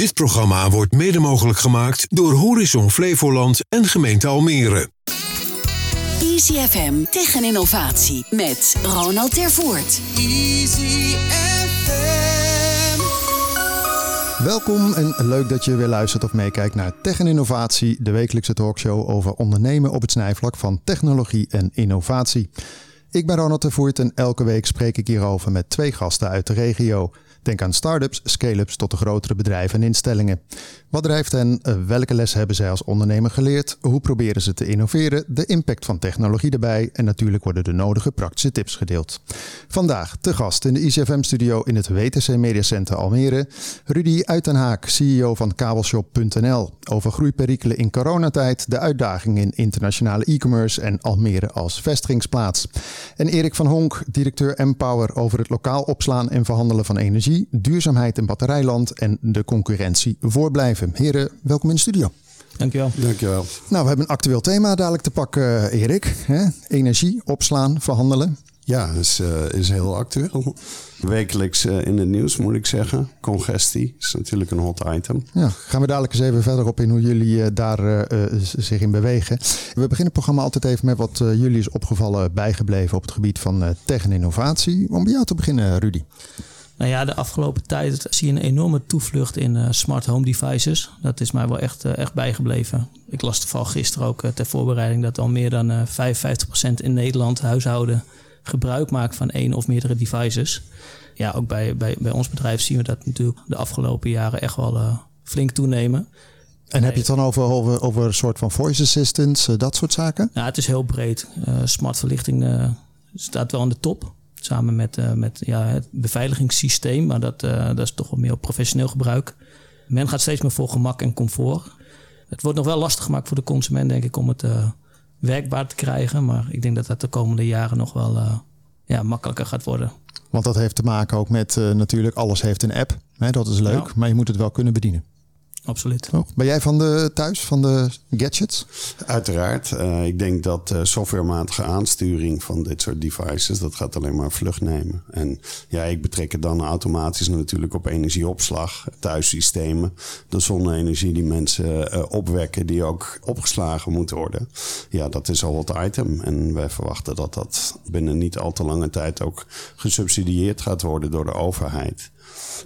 Dit programma wordt mede mogelijk gemaakt door Horizon Flevoland en gemeente Almere. Easy FM tegen innovatie met Ronald Tervoort. Easy FM. Welkom en leuk dat je weer luistert of meekijkt naar Tech en Innovatie, de wekelijkse talkshow over ondernemen op het snijvlak van technologie en innovatie. Ik ben Ronald Tervoort en elke week spreek ik hierover met twee gasten uit de regio. Denk aan start-ups, scale-ups tot de grotere bedrijven en instellingen. Wat drijft hen? Eh, welke lessen hebben zij als ondernemer geleerd? Hoe proberen ze te innoveren? De impact van technologie erbij en natuurlijk worden de nodige praktische tips gedeeld. Vandaag te gast in de ICFM-studio in het WTC Media Center Almere. Rudy Uitenhaak, CEO van kabelshop.nl. Over groeiperikelen in coronatijd, de uitdagingen in internationale e-commerce en Almere als vestigingsplaats. En Erik van Honk, directeur Empower over het lokaal opslaan en verhandelen van energie, duurzaamheid in batterijland en de concurrentie voorblijven. Heren, welkom in de studio. Dankjewel. Dankjewel. Nou, we hebben een actueel thema dadelijk te pakken, Erik. Hè? Energie, opslaan, verhandelen. Ja, is, uh, is heel actueel. Wekelijks uh, in het nieuws moet ik zeggen. Congestie is natuurlijk een hot item. Ja, gaan we dadelijk eens even verder op in hoe jullie uh, daar zich in bewegen. We beginnen het programma altijd even met wat jullie is opgevallen bijgebleven op het gebied van tech en innovatie. Om bij jou te beginnen, Rudy. Nou ja, de afgelopen tijd zie je een enorme toevlucht in uh, smart home devices. Dat is mij wel echt, uh, echt bijgebleven. Ik las toevallig gisteren ook uh, ter voorbereiding dat al meer dan 55% in Nederland huishouden gebruik maakt van één of meerdere devices. Ja, ook bij, bij, bij ons bedrijf zien we dat natuurlijk de afgelopen jaren echt wel flink toenemen. En heb je het dan over, over, over een soort van voice assistants, dat soort zaken? Ja, het is heel breed. smart verlichting staat wel aan de top. Samen met, uh, met ja, het beveiligingssysteem, maar dat, uh, dat is toch wel meer op professioneel gebruik. Men gaat steeds meer voor gemak en comfort. Het wordt nog wel lastig gemaakt voor de consument, denk ik, om het uh, werkbaar te krijgen. Maar ik denk dat dat de komende jaren nog wel ja, makkelijker gaat worden. Want dat heeft te maken ook met natuurlijk, alles heeft een app. Hè, dat is leuk, ja. maar je moet het wel kunnen bedienen absoluut. Oh, ben jij van de thuis, van de gadgets? Uiteraard. Uh, ik denk dat uh, softwarematige aansturing van dit soort devices, dat gaat alleen maar vlucht nemen. En ja, ik betrek het dan automatisch natuurlijk op energieopslag, thuissystemen, de zonne-energie die mensen uh, opwekken, die ook opgeslagen moet worden. Ja, dat is al wat item. En wij verwachten dat dat binnen niet al te lange tijd ook gesubsidieerd gaat worden door de overheid.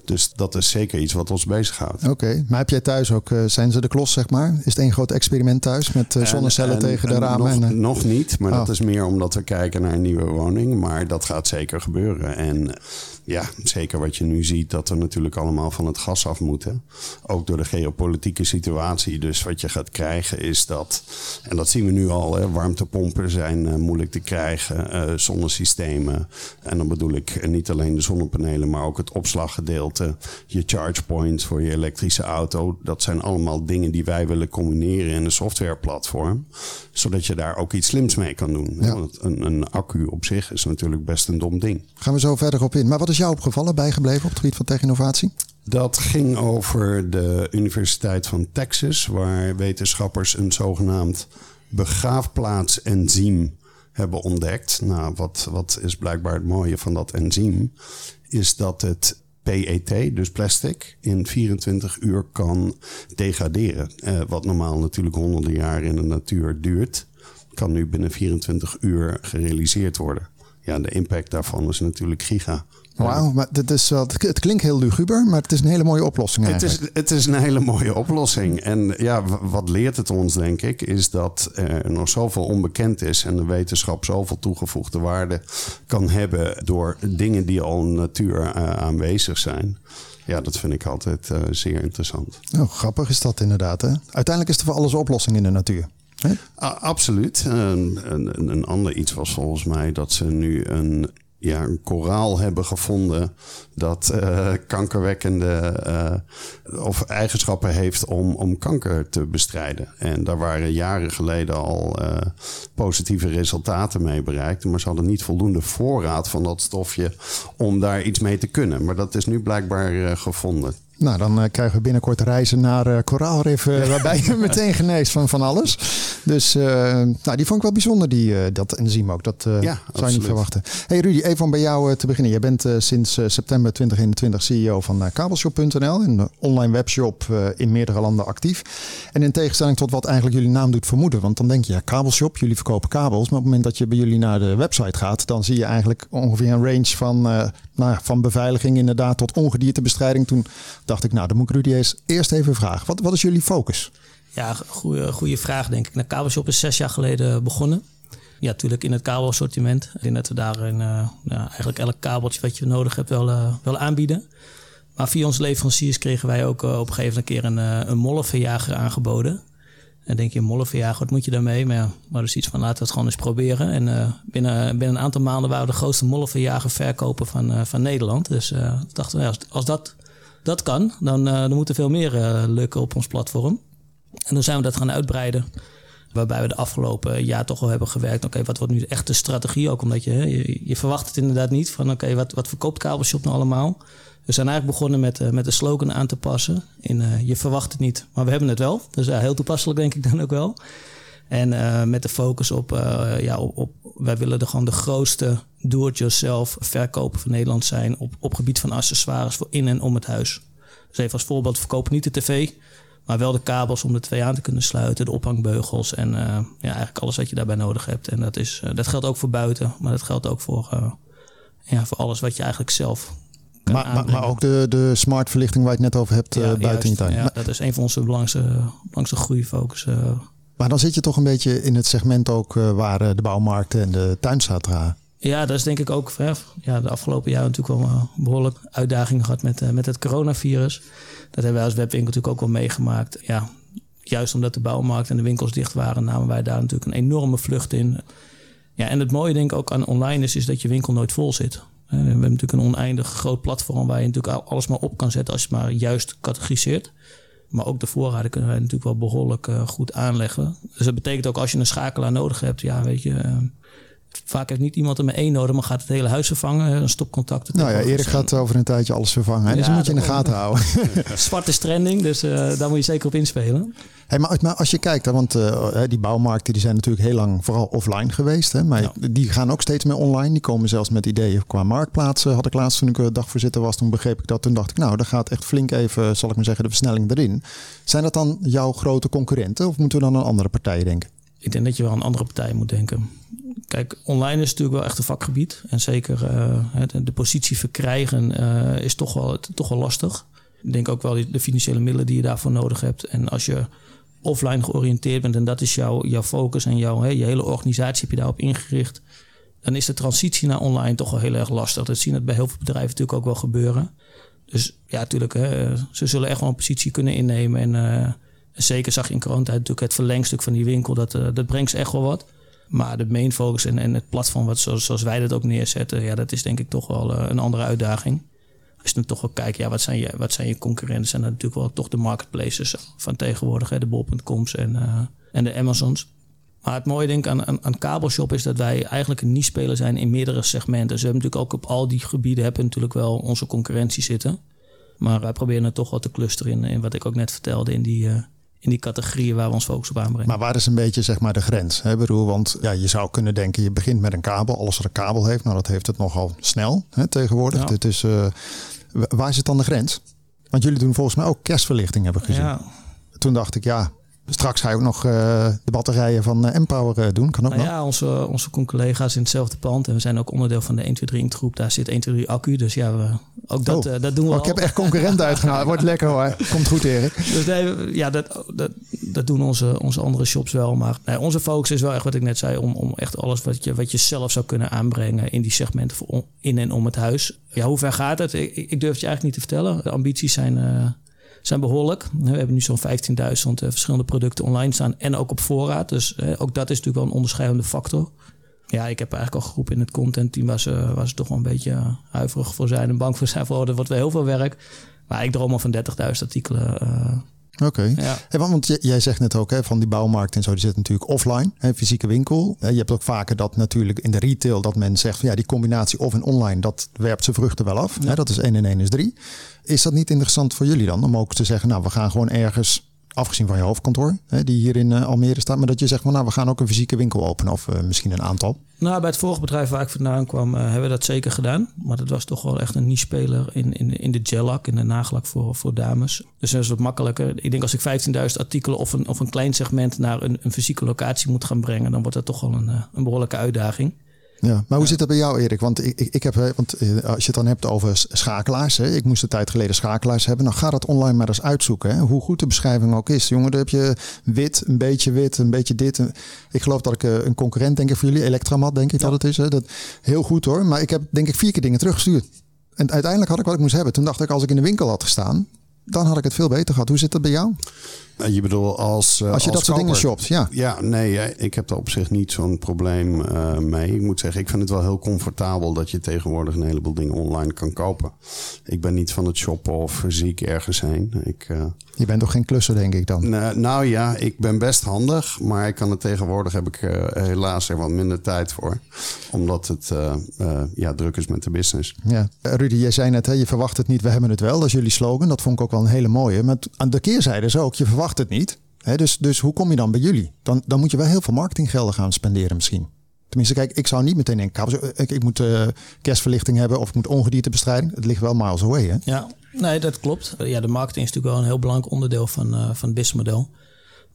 Dus dat is zeker iets wat ons bezighoudt. Oké, okay. maar heb jij thuis ook, uh, zijn ze de klos zeg maar? Is het één groot experiment thuis met uh, zonnecellen en, en, tegen de ramen? Nog, en, uh... nog niet, maar oh. dat is meer omdat we kijken naar een nieuwe woning. Maar dat gaat zeker gebeuren. En ja, zeker wat je nu ziet, dat we natuurlijk allemaal van het gas af moeten. Ook door de geopolitieke situatie. Dus wat je gaat krijgen is dat, en dat zien we nu al, hè, warmtepompen zijn uh, moeilijk te krijgen, uh, zonnesystemen. En dan bedoel ik niet alleen de zonnepanelen, maar ook het opslaggedeelte, je charge points voor je elektrische auto. Dat zijn allemaal dingen die wij willen combineren in een softwareplatform. Zodat je daar ook iets slims mee kan doen. Ja. Want een, een accu op zich is natuurlijk best een dom ding. Gaan we zo verder op in. Maar wat is jou opgevallen, bijgebleven op het gebied van tech-innovatie? Dat ging over de Universiteit van Texas, waar wetenschappers een zogenaamd begraafplaats-enzym hebben ontdekt. Nou, wat, wat is blijkbaar het mooie van dat enzym? Is dat het PET, dus plastic, in 24 uur kan degraderen. Eh, wat normaal natuurlijk honderden jaren in de natuur duurt, kan nu binnen 24 uur gerealiseerd worden. Ja, de impact daarvan is natuurlijk giga. Wauw, maar dit is, uh, het klinkt heel luguber, maar het is een hele mooie oplossing eigenlijk. Het is, het is een hele mooie oplossing. En ja, wat leert het ons, denk ik, is dat er nog zoveel onbekend is en de wetenschap zoveel toegevoegde waarde kan hebben door dingen die al in natuur uh, aanwezig zijn. Ja, dat vind ik altijd uh, zeer interessant. Oh, grappig is dat inderdaad. Hè? Uiteindelijk is er voor alles een oplossing in de natuur. Absoluut. Een, een, een ander iets was volgens mij dat ze nu een ja, een koraal hebben gevonden dat uh, kankerwekkende uh, of eigenschappen heeft om, om kanker te bestrijden. En daar waren jaren geleden al uh, positieve resultaten mee bereikt. Maar ze hadden niet voldoende voorraad van dat stofje om daar iets mee te kunnen. Maar dat is nu blijkbaar gevonden. Nou, dan uh, krijgen we binnenkort reizen naar uh, Koraalrif, uh, waarbij je meteen geneest van van alles. Dus nou, die vond ik wel bijzonder, die, dat enzym ook. Dat ja, zou je niet verwachten. Hey Rudy, even om bij jou te beginnen. Je bent sinds september 2021 CEO van kabelshop.nl, een online webshop in meerdere landen actief. En in tegenstelling tot wat eigenlijk jullie naam doet vermoeden, want dan denk je, ja, kabelshop, jullie verkopen kabels. Maar op het moment dat je bij jullie naar de website gaat, dan zie je eigenlijk ongeveer een range van, nou, van beveiliging inderdaad tot ongediertebestrijding. Toen dacht ik, nou, dan moet ik Rudy eens eerst even vragen. Wat, wat is jullie focus? Ja, goede, goede vraag denk ik. Nou, Kabelshop is zes jaar geleden begonnen. Ja, natuurlijk in het kabelsortiment. Ik denk dat we daarin uh, nou, eigenlijk elk kabeltje wat je nodig hebt wel, uh, wel aanbieden. Maar via onze leveranciers kregen wij ook uh, op een gegeven keer een, een mollenverjager aangeboden. En denk je, mollenverjager, wat moet je daarmee? Maar ja, maar dus iets van laten we het gewoon eens proberen. En binnen, binnen een aantal maanden waren we de grootste mollenverjager verkopen van, van Nederland. Dus dachten we, als, als dat dat kan, dan, dan veel meer lukken op ons platform. En dan zijn we dat gaan uitbreiden. Waarbij we de afgelopen jaar toch al hebben gewerkt. Oké, wat wordt nu echt de strategie? Ook omdat je, je, je verwacht het inderdaad niet. Van oké, wat, wat verkoopt Kabelshop nou allemaal? We zijn eigenlijk begonnen met, uh, met de slogan aan te passen. In je verwacht het niet, maar we hebben het wel. Dus heel toepasselijk denk ik dan ook wel. En met de focus op, ja, op, wij willen de, gewoon de grootste do-it-yourself verkoper van Nederland zijn op, op gebied van accessoires voor in en om het huis. Dus even als voorbeeld, verkopen niet de tv, maar wel de kabels om de twee aan te kunnen sluiten, de ophangbeugels en ja, eigenlijk alles wat je daarbij nodig hebt. En dat, is, dat geldt ook voor buiten, maar dat geldt ook voor, ja, voor alles wat je eigenlijk zelf maar, maar, maar, ook de, de smart verlichting waar je het net over hebt buiten juist, in je tuin. Ja, dat is een van onze belangrijkste, belangrijkste groeifocus. Maar dan zit je toch een beetje in het segment ook uh, waar de bouwmarkten en de tuincentra. Ja, dat is denk ik ook ja, de afgelopen jaren natuurlijk wel behoorlijk uitdagingen gehad met, met het coronavirus. Dat hebben wij als webwinkel natuurlijk ook wel meegemaakt. Ja, juist omdat de bouwmarkt en de winkels dicht waren, namen wij daar natuurlijk een enorme vlucht in. Ja, en het mooie denk ik ook aan online is, is dat je winkel nooit vol zit. We hebben natuurlijk een oneindig groot platform waar je natuurlijk alles maar op kan zetten als je maar juist categoriseert. Maar ook de voorraden kunnen wij natuurlijk wel behoorlijk uh, goed aanleggen. Dus dat betekent ook als je een schakelaar nodig hebt, ja, weet je. Vaak heeft niet iemand er maar één nodig, maar gaat het hele huis vervangen. Een stopcontact. Nou ja, Erik gaat over een tijdje alles vervangen. Hè? Dus ja, moet je in de gaten houden. Zwarte trending, dus uh, daar moet je zeker op inspelen. Hey, maar, als je kijkt, want uh, die bouwmarkten die zijn natuurlijk heel lang vooral offline geweest. Hè, maar ja. die gaan ook steeds meer online. Die komen zelfs met ideeën qua marktplaatsen. Had ik laatst toen ik uh, dagvoorzitter was, toen begreep ik dat. Toen dacht ik, nou, daar gaat echt flink even, zal ik maar zeggen, de versnelling erin. Zijn dat dan jouw grote concurrenten of moeten we dan aan andere partijen denken? Ik denk dat je wel aan andere partijen moet denken. Kijk, online is natuurlijk wel echt een vakgebied. En zeker uh, de positie verkrijgen is toch wel, toch wel lastig. Ik denk ook wel de financiële middelen die je daarvoor nodig hebt. En als je offline georiënteerd bent en dat is jouw, jouw focus en jouw, hè, je hele organisatie heb je daarop ingericht, dan is de transitie naar online toch wel heel erg lastig. Dat zien we bij heel veel bedrijven natuurlijk ook wel gebeuren. Dus ja, natuurlijk, ze zullen echt wel een positie kunnen innemen. En uh, zeker zag je in coronatijd natuurlijk het verlengstuk van die winkel, dat, dat brengt ze echt wel wat. Maar de main focus en, en het platform wat, zoals, wij dat ook neerzetten, ja, dat is denk ik toch wel uh, een andere uitdaging als je dan toch wel kijkt, ja, wat zijn je, wat zijn je concurrenten? Zijn dat natuurlijk wel toch de marketplaces van tegenwoordig, hè, de bol.coms en, uh, en de Amazons. Maar het mooie denk aan, aan, Kabelshop is dat wij eigenlijk een niche-speler zijn in meerdere segmenten. Dus we hebben natuurlijk ook op al die gebieden hebben natuurlijk wel onze concurrentie zitten. Maar wij proberen het toch wel te clusteren in, wat ik ook net vertelde, in die, uh, in die categorieën waar we ons focus op aanbrengen. Maar waar is een beetje zeg maar de grens? Hè? Bedoel, want ja, je zou kunnen denken, je begint met een kabel. Alles wat een kabel heeft, nou dat heeft het nogal snel hè, tegenwoordig. Ja. Dit is, uh, waar zit dan de grens? Want jullie doen volgens mij ook kerstverlichting, hebben gezien. Ja. Toen dacht ik, ja, Straks ga je ook nog uh, de batterijen van uh, Empower uh, doen. Kan ook nou nog. Ja, onze, onze collega's in hetzelfde pand. En we zijn ook onderdeel van de 123 groep. Daar zit 123 accu. Dus ja, we, ook dat, oh. dat doen we oh, Ik heb echt concurrenten uitgehaald. Wordt lekker hoor. Komt goed Erik. Dus nee, ja, dat, dat, dat doen onze, onze andere shops wel. Maar nee, onze focus is wel echt wat ik net zei. Om, om echt alles wat je, wat je zelf zou kunnen aanbrengen in die segmenten voor in en om het huis. Ja, hoe ver gaat het? Ik, ik durf het je eigenlijk niet te vertellen. De ambities zijn zijn behoorlijk. We hebben nu zo'n 15.000 uh, verschillende producten online staan en ook op voorraad. Dus ook dat is natuurlijk wel een onderscheidende factor. Ja, ik heb eigenlijk al geroepen in het contentteam waar ze, waar ze toch wel een beetje huiverig voor zijn en bang voor zijn. Voor, dat wordt wel heel veel werk. Maar ik droom al van 30.000 artikelen uh, Oké. Ja. Hey, want- jij zegt net ook hè, van die bouwmarkt en zo, die zit natuurlijk offline, hè, fysieke winkel. Je hebt ook vaker dat natuurlijk in de retail dat men zegt van ja, die combinatie off en online, dat werpt zijn vruchten wel af. Hè, dat is 1 en 1 is 3. Is dat niet interessant voor jullie dan om ook te zeggen, nou we gaan gewoon ergens, afgezien van je hoofdkantoor, hè, die hier in eh, Almere staat, maar dat je zegt van nou we gaan ook een fysieke winkel openen of eh, misschien een aantal. Nou, bij het vorige bedrijf waar ik vandaan kwam, eh, hebben we dat zeker gedaan. Maar dat was toch wel echt een niche-speler in, in, in de gel-lak, in de nagellak voor, voor dames. Dus dat is wat makkelijker. Ik denk als ik 15.000 artikelen of een, of een klein segment naar een, een fysieke locatie moet gaan brengen, dan wordt dat toch wel een, een behoorlijke uitdaging. Ja, maar hoe zit dat bij jou, Erik? Want ik, ik, ik heb, want eh, als je het dan hebt over schakelaars, hè, ik moest een tijd geleden schakelaars hebben. Nou, ga dat online maar eens uitzoeken. Hè, hoe goed de beschrijving ook is. Jongen, dan heb je wit, een beetje wit, een beetje dit. Ik geloof dat ik eh, een concurrent, denk ik voor jullie, Electramat, denk ik dat het is. Hè. Dat, heel goed hoor, maar ik heb denk ik vier keer dingen teruggestuurd. En uiteindelijk had ik wat ik moest hebben. Toen dacht ik, als ik in de winkel had gestaan, dan had ik het veel beter gehad. Hoe zit dat bij jou? Eh, Je bedoelt als. eh, Als je dat soort dingen shopt, ja. Ja, nee, ik heb er op zich niet zo'n probleem eh, mee. Ik moet zeggen, ik vind het wel heel comfortabel dat je tegenwoordig een heleboel dingen online kan kopen. Ik ben niet van het shoppen of fysiek ergens heen. Ik, eh, Je bent toch geen klusser, denk ik dan? nou, nou ja, ik ben best handig, maar ik kan het tegenwoordig heb ik helaas er wat minder tijd voor. Omdat het ja, druk is met de business. Ja, Rudy, jij zei net, hè, je verwacht het niet, we hebben het wel. Dat is jullie slogan. Dat vond ik ook wel een hele mooie. Maar aan de keerzijde is ook, je verwacht het niet. Hè, dus, dus hoe kom je dan bij jullie? Dan, dan moet je wel heel veel marketinggelden gaan spenderen misschien. Tenminste, kijk, ik zou niet meteen denken, kabels- ik, ik moet eh, kerstverlichting hebben of ik moet ongediertebestrijding. Het ligt wel miles away? Ja, nee, dat klopt. Ja, de marketing is natuurlijk wel een heel belangrijk onderdeel van, eh, van het businessmodel.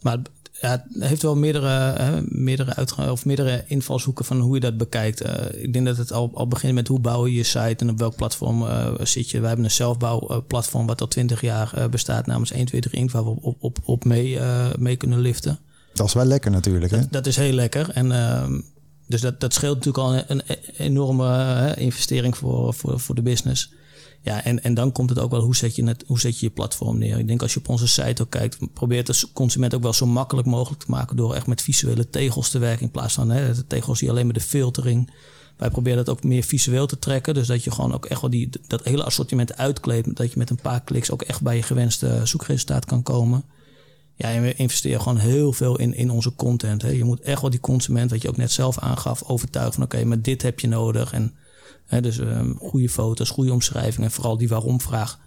Maar ja, het heeft wel meerdere, hè, meerdere, uitga- of meerdere invalshoeken van hoe je dat bekijkt. Eh, ik denk dat het al, al begint met hoe bouw je je site en op welk platform eh, zit je. Wij hebben een zelfbouwplatform wat al 20 jaar eh, bestaat namens 123 Inc. Waar we op, op, op mee, eh, mee kunnen liften. Dat is wel lekker natuurlijk, hè? Dat is heel lekker. En ehm, dus dat, dat scheelt natuurlijk al een, een enorme eh, investering voor, voor, voor de business. Ja, en, en dan komt het ook wel, hoe zet, je het, hoe zet je je platform neer? Ik denk als je op onze site ook kijkt, probeert de consument ook wel zo makkelijk mogelijk te maken door echt met visuele tegels te werken in plaats van hè, de tegels die alleen maar de filtering. Wij proberen dat ook meer visueel te trekken, dus dat je gewoon ook echt wel die, dat hele assortiment uitkleedt, dat je met een paar kliks ook echt bij je gewenste zoekresultaat kan komen. Ja, en we investeren gewoon heel veel in, in onze content. Hè. Je moet echt wel die consument, wat je ook net zelf aangaf, overtuigen van oké, maar dit heb je nodig. En dus ehm, goede foto's, goede omschrijvingen en vooral die waarom-vraag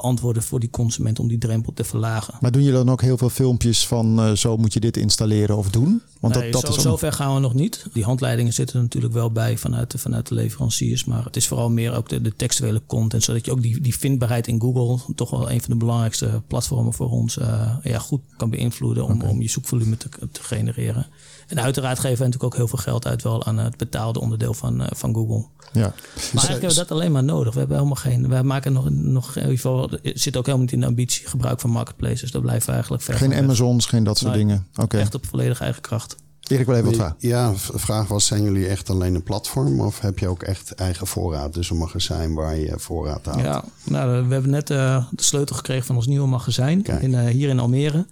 beantwoorden voor die consument om die drempel te verlagen. Maar doen jullie dan ook heel veel filmpjes van eh, zo moet je dit installeren of doen? Want Nee, dat, dat zo, is zover gaan we nog niet. Die handleidingen zitten er natuurlijk wel bij vanuit de, vanuit de leveranciers. Maar het is vooral meer ook de, de textuele content. Zodat je ook die, die vindbaarheid in Google, toch wel een van de belangrijkste platformen voor ons, eh, ja, goed kan beïnvloeden om, om je zoekvolume te, te genereren. En uiteraard geven we natuurlijk ook heel veel geld uit wel aan het betaalde onderdeel van, eh, van Google. Ja. Maar eigenlijk hebben we dat alleen maar nodig. We hebben helemaal geen. Wij maken nog, nog in ieder geval. Het zit ook helemaal niet in de ambitie gebruik van marketplaces. Daar blijven we eigenlijk ver Geen. Amazons, geen dat soort Nee. dingen. Oké. Echt op volledig eigen kracht. Erik wil even wat vragen. Ja, de vraag was: zijn jullie echt alleen een platform of heb je ook echt eigen voorraad? Dus een magazijn waar je voorraad haalt? Ja, nou, we hebben net eh, de sleutel gekregen van ons nieuwe magazijn in, eh, hier in Almere.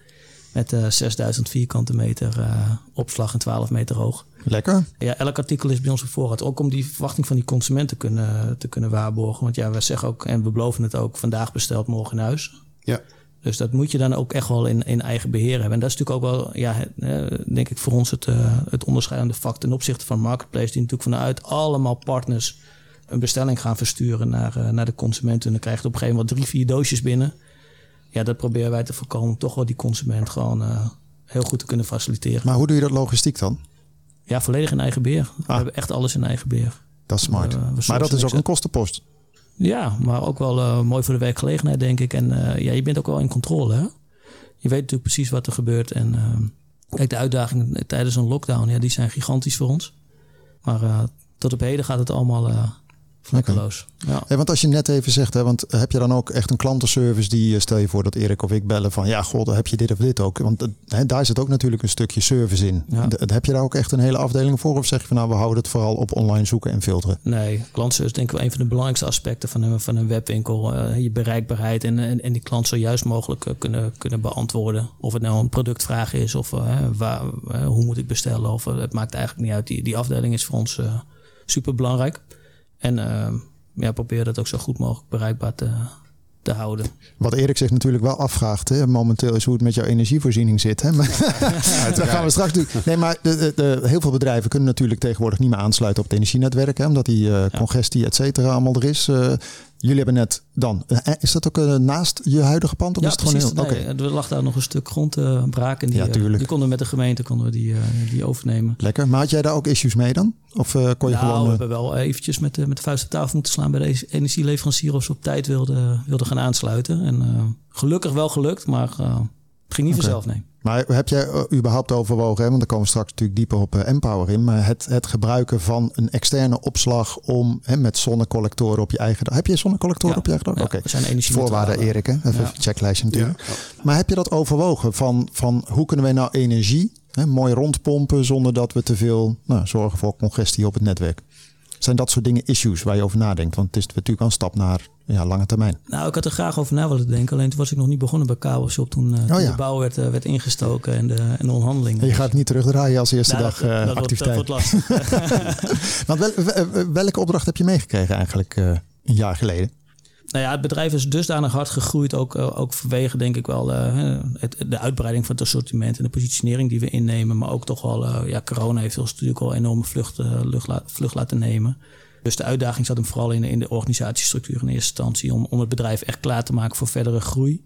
Met eh 6000 vierkante meter eh, opslag en 12 meter hoog. Lekker. Ja, elk artikel is bij ons op voorraad. Ook om die verwachting van die consument te kunnen, te kunnen waarborgen. Want ja, we zeggen ook, en we beloven het ook, vandaag besteld, morgen in huis. Ja. Dus dat moet je dan ook echt wel in, in eigen beheer hebben. En dat is natuurlijk ook wel, ja, denk ik, voor ons het, eh, het onderscheidende vak ten opzichte van Marketplace. Die natuurlijk vanuit allemaal partners een bestelling gaan versturen naar, naar de consument. En dan krijgt op een gegeven moment drie, vier doosjes binnen. Ja, dat proberen wij te voorkomen. om Toch wel die consument gewoon eh, heel goed te kunnen faciliteren. Maar hoe doe je dat logistiek dan? Ja, volledig in eigen beheer. We hebben echt alles in eigen beheer. Dat is smart. We- we maar dat is ook een kostenpost. Ja, maar ook wel eh, mooi voor de werkgelegenheid, denk ik. En eh, ja, je bent ook wel in controle. Hè? Je weet natuurlijk precies wat er gebeurt. En eh, kijk, de uitdagingen tijdens een lockdown, ja, die zijn gigantisch voor ons. Maar eh, tot op heden gaat het allemaal vlekkeloos. Ja. Ja, want als je net even zegt, hè, want heb je dan ook echt een klantenservice die, eh, stel je voor dat Erik of ik bellen van, ja, god, heb je dit of dit ook? Want eh, hè, daar zit ook natuurlijk een stukje service in. Ja. Heb je daar ook echt een hele afdeling voor? Of zeg je van, nou, we houden het vooral op online zoeken en filteren? Nee, klantservice is denk ik wel een van de belangrijkste aspecten van een, van een webwinkel. Eh, je bereikbaarheid en, en, en die klant zo juist mogelijk kunnen, kunnen beantwoorden. Of het nou een productvraag is of waar, hoe moet ik bestellen. Of, het maakt eigenlijk niet uit. Die, die afdeling is voor ons super belangrijk. En eh, ja, probeer dat ook zo goed mogelijk bereikbaar te, te houden. Wat Erik zich natuurlijk wel afvraagt, hè, momenteel is hoe het met jouw energievoorziening zit. Hè? Maar daar gaan we straks doen. Nee, maar de, de, de, heel veel bedrijven kunnen natuurlijk tegenwoordig niet meer aansluiten op het energienetwerk, hè, omdat die uh, congestie, et cetera, allemaal er is. Uh, Jullie hebben net dan. Is dat ook uh, naast je huidige pand? Of ja, is het precies. Gewoon heel... nee, okay. Er lag daar nog een stuk grond uh, braak. En die, ja, tuurlijk. die konden we met de gemeente konden we die, uh, die overnemen. Lekker. Maar had jij daar ook issues mee dan? Of kon je nou, gewoon... we hebben wel eventjes met, met de vuist op tafel moeten slaan bij de energieleverancier of ze op tijd wilden wilde gaan aansluiten. En gelukkig wel gelukt, maar het ging niet okay. vanzelf, nee. Maar heb jij überhaupt overwogen, hè, want daar komen we straks natuurlijk dieper op uh, Empower in, maar het, het gebruiken van een externe opslag om hè, met zonnecollectoren op je eigen dak. Heb je zonnecollectoren ja, op je eigen dak? Ja, Oké. zijn energie Voorwaarden, Erik, hè? even ja. checklijstje natuurlijk. Maar heb je dat overwogen van, van hoe kunnen wij nou energie hè, mooi rondpompen zonder dat we te veel nou, zorgen voor congestie op het netwerk? Zijn dat soort dingen issues waar je over nadenkt? Want het is natuurlijk wel een stap naar ja, lange termijn. Nou, ik had er graag over na willen denken. Alleen toen was ik nog niet begonnen bij Kabelshop toen, uh, oh, toen ja. de bouw werd, uh, werd ingestoken en de, en de onderhandelingen. En je gaat niet terugdraaien als eerste nou, dag dat, uh, dat activiteit. Wordt, dat wordt lastig. Want wel, welke opdracht heb je meegekregen eigenlijk een jaar geleden? Nou ja, het bedrijf is dusdanig hard gegroeid, ook, ook vanwege denk ik wel het, de uitbreiding van het assortiment en de positionering die we innemen. Maar ook toch wel, uh, ja, corona heeft ons natuurlijk al enorme vlucht, vlucht, la, vlucht laten nemen. Dus de uitdaging zat hem vooral in in de organisatiestructuur in eerste instantie om, om het bedrijf echt klaar te maken voor verdere groei.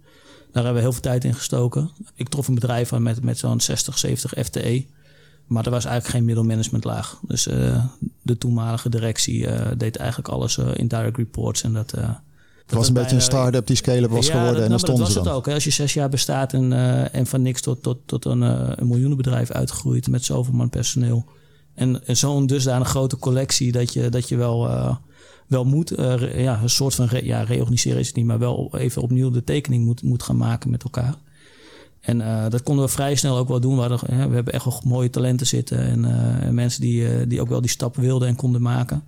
Daar hebben we heel veel tijd in gestoken. Ik trof een bedrijf aan met, met zo'n 60, 70 FTE. Maar er was eigenlijk geen middelmanagementlaag. Dus de toenmalige directie deed eigenlijk alles in direct reports. En dat het was een beetje een start-up die scale-up was ja, geworden. Dat, en dan stonden dat ze was dan. het ook. Hè. Als je zes jaar bestaat en, en van niks tot, tot, tot een, een miljoenenbedrijf uitgroeit met zoveel man personeel. En, en zo'n dusdanig grote collectie dat je, dat je wel, uh, wel moet, uh, ja, een soort van re, ja, reorganiseren is het niet, maar wel even opnieuw de tekening moet, moet gaan maken met elkaar. En uh, dat konden we vrij snel ook wel doen. We, hadden, hè, we hebben echt wel mooie talenten zitten en, en mensen die, die ook wel die stap wilden en konden maken.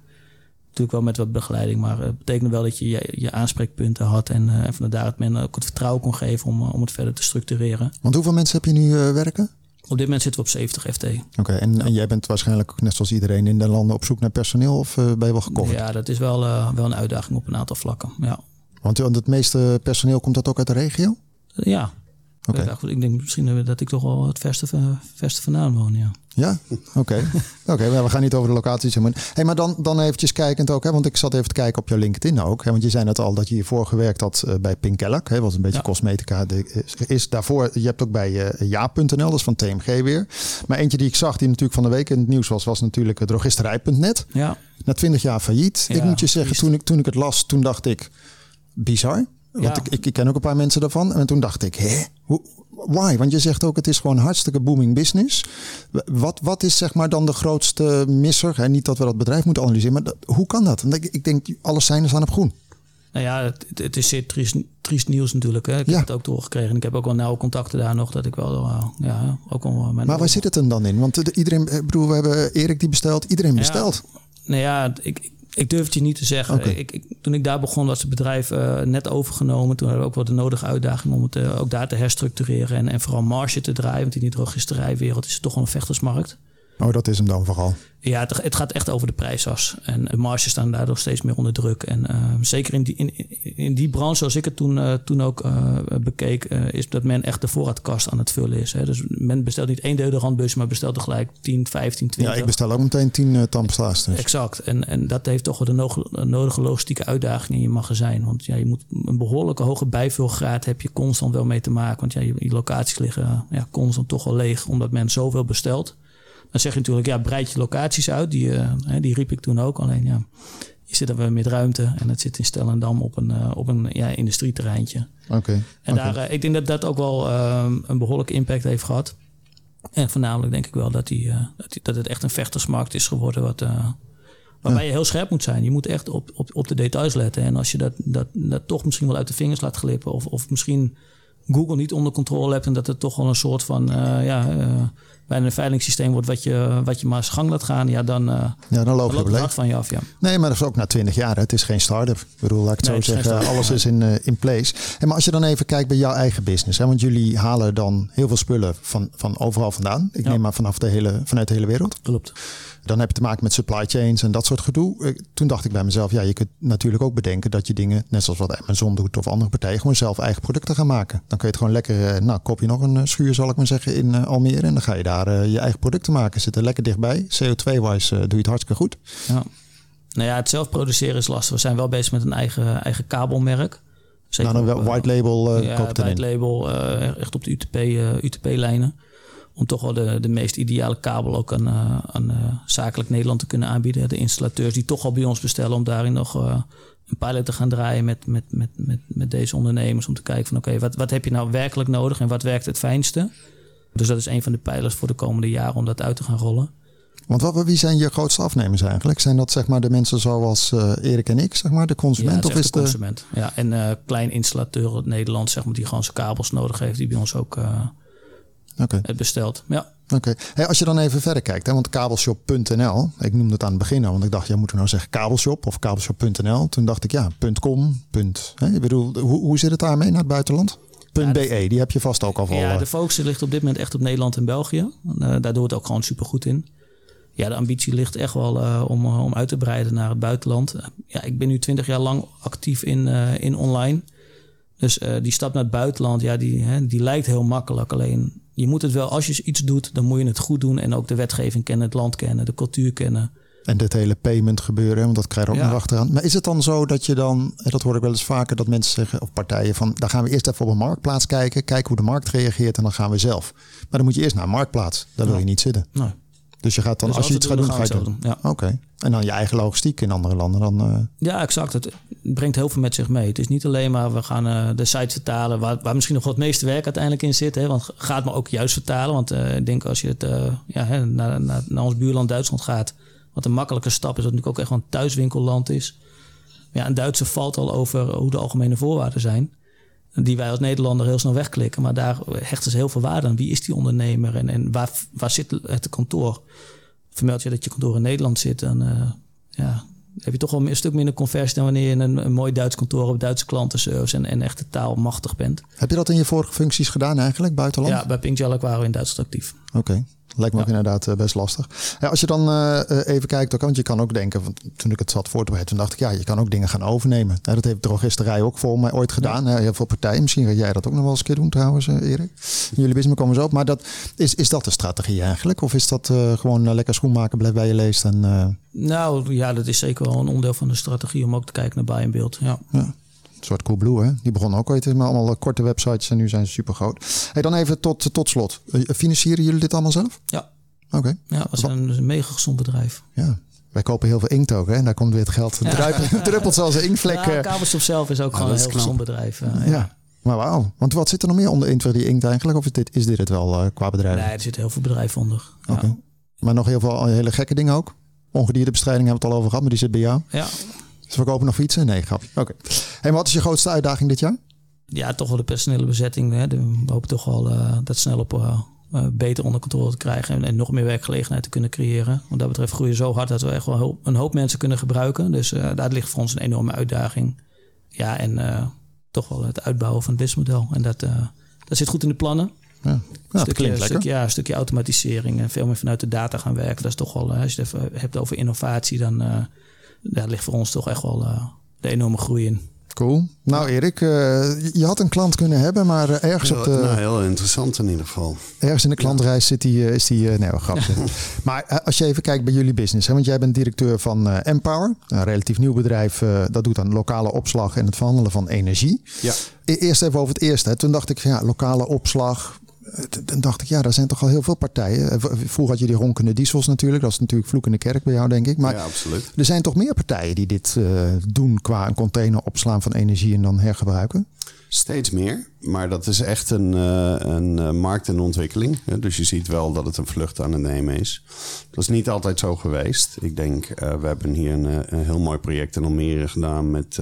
Natuurlijk wel met wat begeleiding, maar het betekende wel dat je je, je aanspreekpunten had en, en van daaruit men ook het vertrouwen kon geven om, om het verder te structureren. Want hoeveel mensen heb je nu werken? Op dit moment zitten we op 70 FT. Oké, okay, en, ja. en, jij bent waarschijnlijk net zoals iedereen in de landen op zoek naar personeel of uh, ben je wel gekocht? Ja, dat is wel, uh, wel een uitdaging op een aantal vlakken. Ja. Want, het meeste personeel komt dat ook uit de regio? Ja. Okay. Ik, ik denk misschien dat ik toch wel het verste, verste vandaan woon, ja. Ja, oké. Okay. Oké, okay, we gaan niet over de locaties. Hey, maar dan, dan eventjes kijkend ook, hè, want ik zat even te kijken op jouw LinkedIn ook. Hè, want je zei net al dat je hiervoor gewerkt had uh, bij Pinkellac, hè, wat een beetje ja. cosmetica de, is. Daarvoor, je hebt ook bij uh, ja.nl, dat is van TMG weer. Maar eentje die ik zag, die natuurlijk van de week in het nieuws was, was natuurlijk drogisterij.net. Ja. Na twintig jaar failliet. Ja, ik moet je zeggen, toen ik, toen ik het las, toen dacht ik, bizar. Want Ja. ik, ik, ik ken ook een paar mensen daarvan. En toen dacht ik, hè? Why? Want je zegt ook, het is gewoon hartstikke booming business. Wat, wat is zeg maar dan de grootste misser? Hè? Niet dat we dat bedrijf moeten analyseren, maar dat, hoe kan dat? Want ik, ik denk, alle seinen staan op groen. Nou ja, het, het- is zeer triest, triest nieuws natuurlijk. Hè. Ik Ja. heb het ook doorgekregen. En ik heb ook wel nauwe contacten daar nog. Dat ik wel, uh, ja, ook al mijn Maar waar zit het dan dan in? Want de- iedereen, ik bedoel, we hebben Erik die bestelt, iedereen Ja. bestelt. Nou ja, ik, ik, durf het je niet te zeggen. Ik, ik, toen ik daar begon was het bedrijf eh, net overgenomen. Toen hadden we ook wel de nodige uitdaging om het eh, ook daar te herstructureren. En, en vooral marge te draaien. Want in die drogisterijwereld is het toch wel een vechtersmarkt. Oh, dat is hem dan vooral. Ja, het, het gaat echt over de prijsas. En de marges staan daardoor steeds meer onder druk. En eh, zeker in die, in, in- die branche, zoals ik het toen, eh, toen ook eh, bekeek, eh, is dat men echt de voorraadkast aan het vullen is. Hè. Dus men bestelt niet één deodorantbus, maar bestelt tegelijk 10, 15, 20. Ja, ik bestel ook meteen 10 uh. Dus. Exact. En, en dat heeft toch wel de nodige, nodige logistieke uitdaging in je magazijn. Want ja, je moet een behoorlijke hoge bijvulgraad heb je constant wel mee te maken. Want ja, je, je locaties liggen ja, constant toch wel leeg, omdat men zoveel bestelt. Dan zeg je natuurlijk, ja, breid je locaties uit. Die, eh, die riep ik toen ook. Alleen ja, je zit er weer met ruimte. En het zit in Stellendam op een, eh, op een ja, industrieterreintje. Oké. En daar, eh, ik denk dat dat ook wel ehm, een behoorlijke impact heeft gehad. En voornamelijk denk ik wel dat, die, dat, die- dat het echt een vechtersmarkt is geworden. Wat, waarbij je heel scherp moet zijn. Je moet echt op, op, op de details letten. En als je dat, dat, dat toch misschien wel uit de vingers laat glippen. Of, of misschien Google niet onder controle hebt. En dat het toch wel een soort van ja, bijna een veilingssysteem wordt. Wat je, wat je maar eens gang laat gaan. Ja, dan, eh Ja, dan dan loop je het hard van je af. Ja. Nee, maar dat is ook na 20 jaar. hè. Het is geen start-up. Ik bedoel, laat ik het Nee, zo het zeggen. Alles is in, eh, in place. En maar als je dan even kijkt bij jouw eigen business. Hè, want jullie halen dan heel veel spullen van, van overal vandaan. Ik Ja. neem maar vanaf de hele, vanuit de hele wereld. Klopt. Dan heb je te maken met supply chains en dat soort gedoe. Eh, Toen dacht ik bij mezelf, ja, je kunt natuurlijk ook bedenken dat je dingen, net zoals wat Amazon doet of andere partijen, gewoon zelf eigen producten gaan maken. Dan kun je het gewoon lekker, eh, nou, koop je nog een eh, schuur, zal ik maar zeggen, in Almere. En dan ga je daar je eigen producten maken. Zit er lekker dichtbij. CO2-wise doe je het hartstikke goed. Ja. Nou ja, het zelf produceren is lastig. We zijn wel bezig met een eigen, eigen kabelmerk. Zeker nou, dan wel white label eh ja, white label, echt op de UTP, UTP-lijnen. Om toch wel de, de meest ideale kabel ook aan, aan eh, zakelijk Nederland te kunnen aanbieden. De installateurs die toch al bij ons bestellen om daarin nog eh, een pilot te gaan draaien met, met, met, met, met deze ondernemers. Om te kijken van oké, wat, wat heb je nou werkelijk nodig en wat werkt het fijnste? Dus dat is een van de pijlers voor de komende jaren om dat uit te gaan rollen. Want wat, wie zijn je grootste afnemers eigenlijk? Zijn dat zeg maar de mensen zoals Erik en ik, zeg maar, de consument? Ja, of is de de... consument. Ja, en eh klein installateur in Nederland, zeg maar, die gewoon zijn kabels nodig heeft, die bij ons ook Het bestelt. Ja. Oké. Hey, als je dan even verder kijkt, hè, want kabelshop.nl, ik noemde het aan het begin al, want ik dacht, jij moet er nou zeggen kabelshop of kabelshop.nl. Toen dacht ik, ja, .com, punt. Hè, ik bedoel, hoe, hoe zit het daarmee naar het buitenland? Ja, .be, die heb je vast ook al. Ja, eh. de focus ligt op dit moment echt op Nederland en België. Eh, daar doet het ook gewoon supergoed in. Ja, de ambitie ligt echt wel eh, om, eh, om uit te breiden naar het buitenland. Eh, ja, ik ben nu twintig jaar lang actief in, eh, in online. Dus eh, die stap naar het buitenland, ja, die, hè, die lijkt heel makkelijk. Alleen je moet het wel, als je iets doet, dan moet je het goed doen. En ook de wetgeving kennen, het land kennen, de cultuur kennen. En dit hele payment gebeuren, want dat krijg je ook Ja. nog achteraan. Maar is het dan zo dat je dan, en dat hoor ik wel eens vaker, dat mensen zeggen, of partijen van, daar gaan we eerst even op een marktplaats kijken, kijken hoe de markt reageert en dan gaan we zelf. Maar dan moet je eerst naar een marktplaats, daar wil je niet zitten. Nou, Dus je gaat dan, Dus als je iets gaat doen, ga je het doen. zo Oké. En dan je eigen logistiek in andere landen, dan... eh, Ja, exact. Het brengt heel veel met zich mee. Het is niet alleen maar we gaan eh, de site vertalen, waar, waar misschien nog wat meeste werk uiteindelijk in zit. Hè? Want gaat maar ook juist vertalen. Want eh, ik denk als je het ja, hè, naar, naar, naar ons buurland Duitsland gaat, wat een makkelijke stap is, dat natuurlijk ook echt wel een thuiswinkelland is. Ja, een Duitser valt al over hoe de algemene voorwaarden zijn. Die wij als Nederlander heel snel wegklikken. Maar daar hechten ze heel veel waarde aan. Wie is die ondernemer en, en waar, waar zit het kantoor? Vermeld je dat je kantoor in Nederland zit, dan eh, ja, heb je toch wel een stuk minder conversie dan wanneer je in een, een mooi Duits kantoor op Duitse klantenservice en, en echt de taal machtig bent. Heb je dat in je vorige functies gedaan eigenlijk, buitenland? Ja, bij Pink Jellic waren we in Duitsland actief. Oké, lijkt me ook inderdaad eh, best lastig. Ja, als je dan eh, eh, even kijkt, ook, want je kan ook denken, want toen ik het zat voor te bereiden, toen dacht ik, ja, je kan ook dingen gaan overnemen. Ja, dat heeft drogisterij ook voor mij ooit gedaan. Heel veel partijen, misschien ga jij dat ook nog wel eens een keer doen trouwens, Erik. Jullie business komen zo op. Maar dat, is, is dat de strategie eigenlijk? Of is dat gewoon eh, lekker schoenmaken, blijf bij je leest en... Nou ja, dat is zeker wel een onderdeel van de strategie om ook te kijken naar buy en beeld. Ja. Een soort Coolblue, hè? Die begon ook ooit met allemaal eh, korte websites en nu zijn ze super groot. Hey, dan even tot, tot slot. Eh, Financieren jullie dit allemaal zelf? Ja, Oké. ja dat is een, mega gezond bedrijf. Ja. Wij kopen heel veel inkt ook, hè? En daar komt weer het geld. Het druipelt, druppelt zoals een inkvlek. Ja, eh, Kabelstop zelf is ook gewoon dat een heel knap. gezond bedrijf. eh, ja. ja. Maar wauw. Want wat zit er nog meer onder inkt die inkt eigenlijk? Of is dit, is dit het wel eh, qua bedrijf? Nee, er zitten heel veel bedrijven onder. Ja. Oké. Maar nog heel veel hele gekke dingen ook? Ongediertebestrijding hebben we het al over gehad, maar die zit bij jou. Ja. Ze verkopen nog fietsen? Nee, grapje. Oké. Hey, maar wat is je grootste uitdaging dit jaar? ja, toch wel de personele bezetting. Hè. We hopen toch wel eh, dat snel op eh, eh, beter onder controle te krijgen en, en nog meer werkgelegenheid te kunnen creëren. Wat dat betreft groeien zo hard dat we echt wel een hoop mensen kunnen gebruiken. Dus daar ligt voor ons een enorme uitdaging. Ja, en toch wel het uitbouwen van het businessmodel. En dat, dat zit goed in de plannen. Ja, dat stukje, klinkt lekker. stukje, ja, een stukje automatisering en veel meer vanuit de data gaan werken. Dat is toch wel, als je het even hebt over innovatie, dan daar ligt voor ons toch echt wel eh, de enorme groei in. Cool. Nou Erik, eh, je had een klant kunnen hebben, maar eh, ergens, op de, Nou, heel interessant in ieder geval. ergens in de klantreis zit die, is die... eh, nee, wel grapje. maar als je even kijkt bij jullie business, hè, want jij bent directeur van eh, Empower. Een relatief nieuw bedrijf, eh, dat doet aan lokale opslag en het verhandelen van energie. Ja. E- Eerst even over het eerste. Hè. Toen dacht ik, van, ja, lokale opslag. Eh, Toen dacht ik, ja, daar zijn toch al heel veel partijen. Eh, Vroeger had je die ronkende diesels natuurlijk. Dat is natuurlijk vloek in de kerk bij jou, denk ik. Maar ja, absoluut. er zijn toch meer partijen die dit eh, doen qua een container opslaan van energie en dan hergebruiken? Steeds meer, maar dat is echt een, eh, een markt in ontwikkeling. Dus je ziet wel dat het een vlucht aan het nemen is. Dat is niet altijd zo geweest. Ik denk, we hebben hier een, een heel mooi project in Almere gedaan met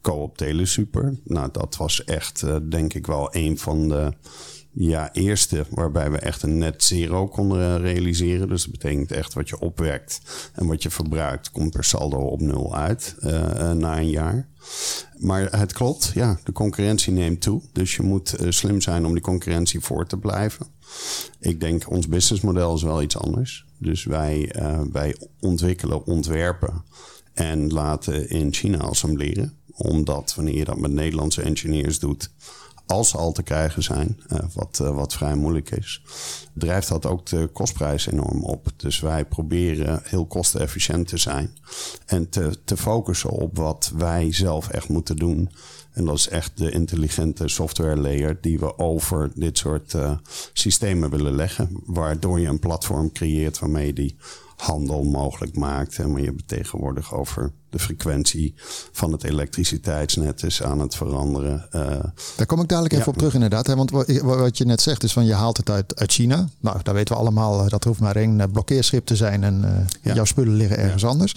Co-op Telesuper. Nou, dat was echt, denk ik wel, een van de ja, eerste waarbij we echt een net zero konden eh, realiseren. Dus dat betekent echt wat je opwekt en wat je verbruikt, komt per saldo op nul uit eh, eh, na een jaar. Maar het klopt, ja, de concurrentie neemt toe. Dus je moet slim zijn om die concurrentie voor te blijven. Ik denk, ons businessmodel is wel iets anders. Dus wij, wij ontwikkelen, ontwerpen en laten in China assembleren. Omdat wanneer je dat met Nederlandse engineers doet, als ze al te krijgen zijn, uh, wat, uh, wat vrij moeilijk is, drijft dat ook de kostprijs enorm op. Dus wij proberen heel kostenefficiënt te zijn en te, te focussen op wat wij zelf echt moeten doen. En dat is echt de intelligente software layer die we over dit soort uh, systemen willen leggen. Waardoor je een platform creëert waarmee je die handel mogelijk maakt. En maar je tegenwoordig over de frequentie van het elektriciteitsnet is aan het veranderen. Uh, Daar kom ik dadelijk even ja. op terug inderdaad. Hè? Want wat je net zegt is van je haalt het uit, uit China. Nou, daar weten we allemaal, dat hoeft maar één blokkeerschip te zijn en uh, ja. jouw spullen liggen ergens ja. anders.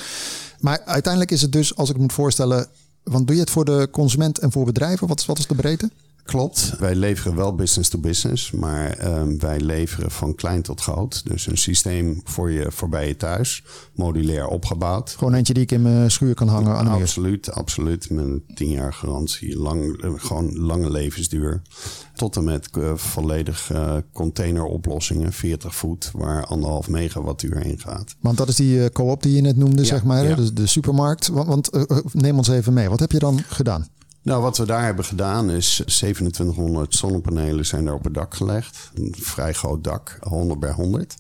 Maar uiteindelijk is het dus, als ik moet voorstellen, want doe je het voor de consument en voor bedrijven? Wat is, wat is de breedte? Klopt. Wij leveren wel business to business, maar um, wij leveren van klein tot groot. Dus een systeem voor je voorbij je thuis, modulair opgebouwd. Gewoon eentje die ik in mijn schuur kan hangen aan de Absoluut, absoluut. Met een tien jaar garantie, lang, gewoon lange levensduur. Tot en met uh, volledig uh, containeroplossingen, 40 voet, waar anderhalf megawattuur in gaat. Want dat is die uh, co-op die je net noemde, ja, zeg maar, ja. de, de supermarkt. Want, want neem ons even mee, wat heb je dan gedaan? Nou, wat we daar hebben gedaan is 2700 zonnepanelen zijn er op het dak gelegd. Een vrij groot dak, 100 bij 100.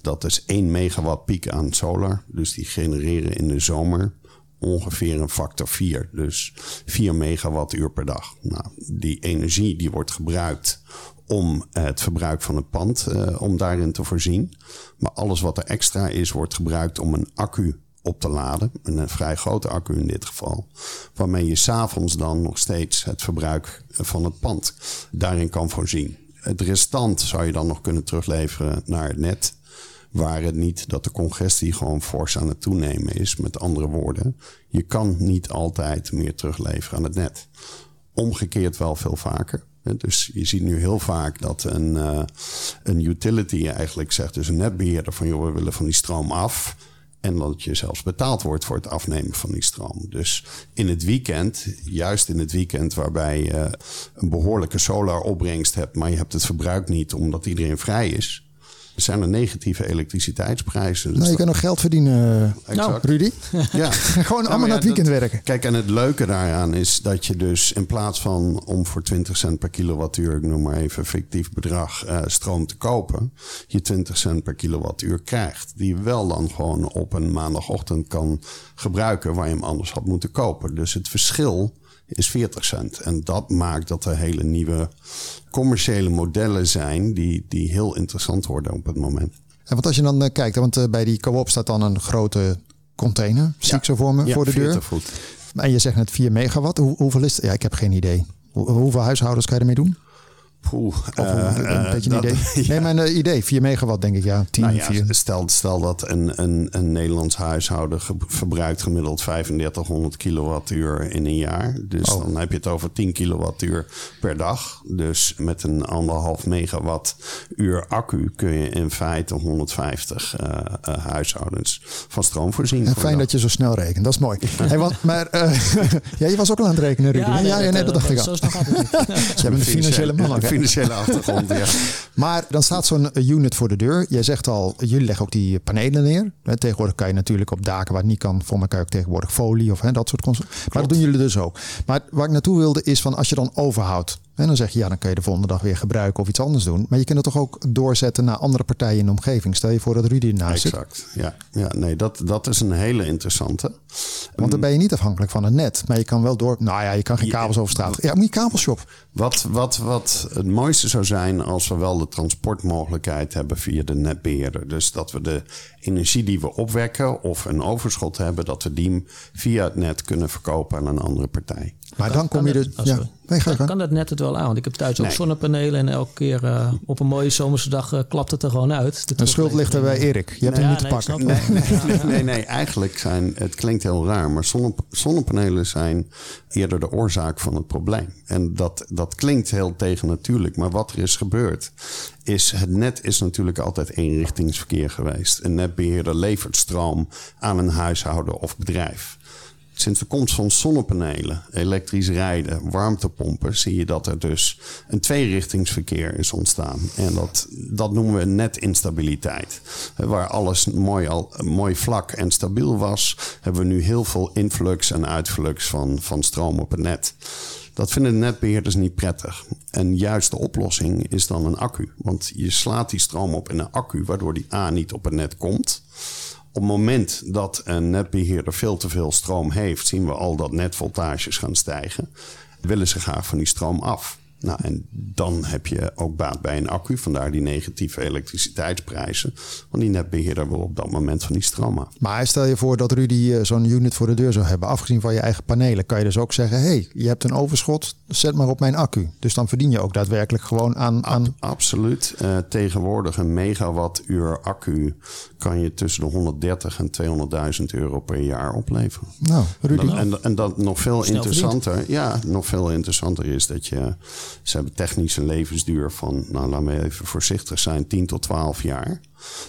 Dat is 1 megawatt piek aan solar. Dus die genereren in de zomer ongeveer een factor 4. Dus 4 megawattuur per dag. Nou, die energie die wordt gebruikt om het verbruik van het pand, uh, om daarin te voorzien. Maar alles wat er extra is, wordt gebruikt om een accu op te laden. Een vrij grote accu in dit geval. Waarmee je s'avonds dan nog steeds het verbruik van het pand daarin kan voorzien. Het restant zou je dan nog kunnen terugleveren naar het net. Waar het niet dat de congestie gewoon fors aan het toenemen is. Met andere woorden, je kan niet altijd meer terugleveren aan het net. Omgekeerd wel veel vaker. Dus je ziet nu heel vaak dat een, uh, een utility eigenlijk zegt, dus een netbeheerder van joh, we willen van die stroom af. En dat je zelfs betaald wordt voor het afnemen van die stroom. Dus in het weekend, juist in het weekend waarbij je een behoorlijke solaropbrengst hebt, maar je hebt het verbruik niet omdat iedereen vrij is. Zijn er negatieve elektriciteitsprijzen? Dus nou, je kan nog geld verdienen, nou, Rudy. Ja. Gewoon ja, allemaal naar het weekend dat, werken. Kijk, en het leuke daaraan is dat je dus in plaats van om voor 20 cent per kilowattuur, ik noem maar even fictief bedrag, uh, stroom te kopen, je 20 cent per kilowattuur krijgt. Die je wel dan gewoon op een maandagochtend kan gebruiken waar je hem anders had moeten kopen. Dus het verschil is 40 cent. En dat maakt dat er hele nieuwe commerciële modellen zijn die, die heel interessant worden op het moment. En want als je dan uh, kijkt, want uh, bij die co-op staat dan een grote container, zie ja. ik zo voor me, ja, voor de 40 deur. Voet. En je zegt net 4 megawatt. Hoe, hoeveel is het? Ja, ik heb geen idee. Hoe, hoeveel huishoudens kan je ermee doen? Poeh, of uh, een beetje een dat, idee. Nee, mijn uh, idee. 4 megawatt denk ik, ja. 10, nou ja, 4. Stel, stel dat een, een, een Nederlands huishouden verbruikt gemiddeld 3500 kilowattuur in een jaar. Dus oh. dan heb je het over 10 kilowattuur per dag. Dus met een anderhalf megawatt uur accu kun je in feite 150 uh, uh, huishoudens van stroom voorzien. En fijn dat je zo snel rekent, dat is mooi. hey, want, maar ja, je was ook al aan het rekenen, Rudy. Ja, nee, ja, dat, nee, dat dacht ik al. Zo het. Je bent een financiële man? Financiële achtergrond, ja. Maar dan staat zo'n unit voor de deur. Jij zegt al, jullie leggen ook die panelen neer. Tegenwoordig kan je natuurlijk op daken waar het niet kan, voor elkaar ook tegenwoordig folie of hè, dat soort concepten. Maar dat doen jullie dus ook. Maar waar ik naartoe wilde is van als je dan overhoudt. En dan zeg je ja, dan kun je de volgende dag weer gebruiken of iets anders doen. Maar je kunt het toch ook doorzetten naar andere partijen in de omgeving. Stel je voor dat Rudy ernaast zit. Exact, ja. ja nee, dat, dat is een hele interessante. Want dan ben je niet afhankelijk van het net. Maar je kan wel door. Nou ja, je kan geen kabels over straat. Ja, moet je kabelshop. Wat, wat, wat het mooiste zou zijn als we wel de transportmogelijkheid hebben via de netbeheerder. Dus dat we de energie die we opwekken of een overschot hebben, dat we die via het net kunnen verkopen aan een andere partij. Maar dan kom je dus. Oh, ja. Nee, ga kan, dat net het wel aan? Want ik heb thuis ook Nee. zonnepanelen en elke keer eh, op een mooie zomerse dag eh, klapt het er gewoon uit. De De schuld ligt er bij Erik. Je hebt hem Ja, niet te nee, pakken. Nee, nee, nee, eigenlijk zijn, het klinkt heel raar, maar zonne, zonnepanelen zijn eerder de oorzaak van het probleem. En dat, dat klinkt heel tegennatuurlijk, maar wat er is gebeurd, is het net is natuurlijk altijd eenrichtingsverkeer geweest. Een netbeheerder levert stroom aan een huishouden of bedrijf. Sinds de komst van zonnepanelen, elektrisch rijden, warmtepompen, zie je dat er dus een tweerichtingsverkeer is ontstaan. En dat, dat noemen we netinstabiliteit. Waar alles mooi, al, mooi vlak en stabiel was, hebben we nu heel veel influx en uitflux van, van stroom op het net. Dat vinden de netbeheerders niet prettig. En juist de oplossing is dan een accu. Want je slaat die stroom op in een accu, waardoor die A niet op het net komt. Op het moment dat een netbeheerder veel te veel stroom heeft, zien we al dat netvoltages gaan stijgen. Willen ze graag van die stroom af. Nou, en dan heb je ook baat bij een accu. Vandaar die negatieve elektriciteitsprijzen. Want die netbeheerder wil op dat moment van die stroom af. Maar stel je voor dat Rudy eh, zo'n unit voor de deur zou hebben. Afgezien van je eigen panelen. Kan je dus ook zeggen. Hé, hey, je hebt een overschot. Zet maar op mijn accu. Dus dan verdien je ook daadwerkelijk gewoon aan... aan... absoluut. Uh, tegenwoordig een megawattuur accu kan je tussen de 130 en 200.000 euro per jaar opleveren. Nou, Rudy. En, en dat nog veel interessanter. Ja, nog veel interessanter is dat je ze hebben technisch een levensduur van, nou laten we even voorzichtig zijn, 10 tot 12 jaar.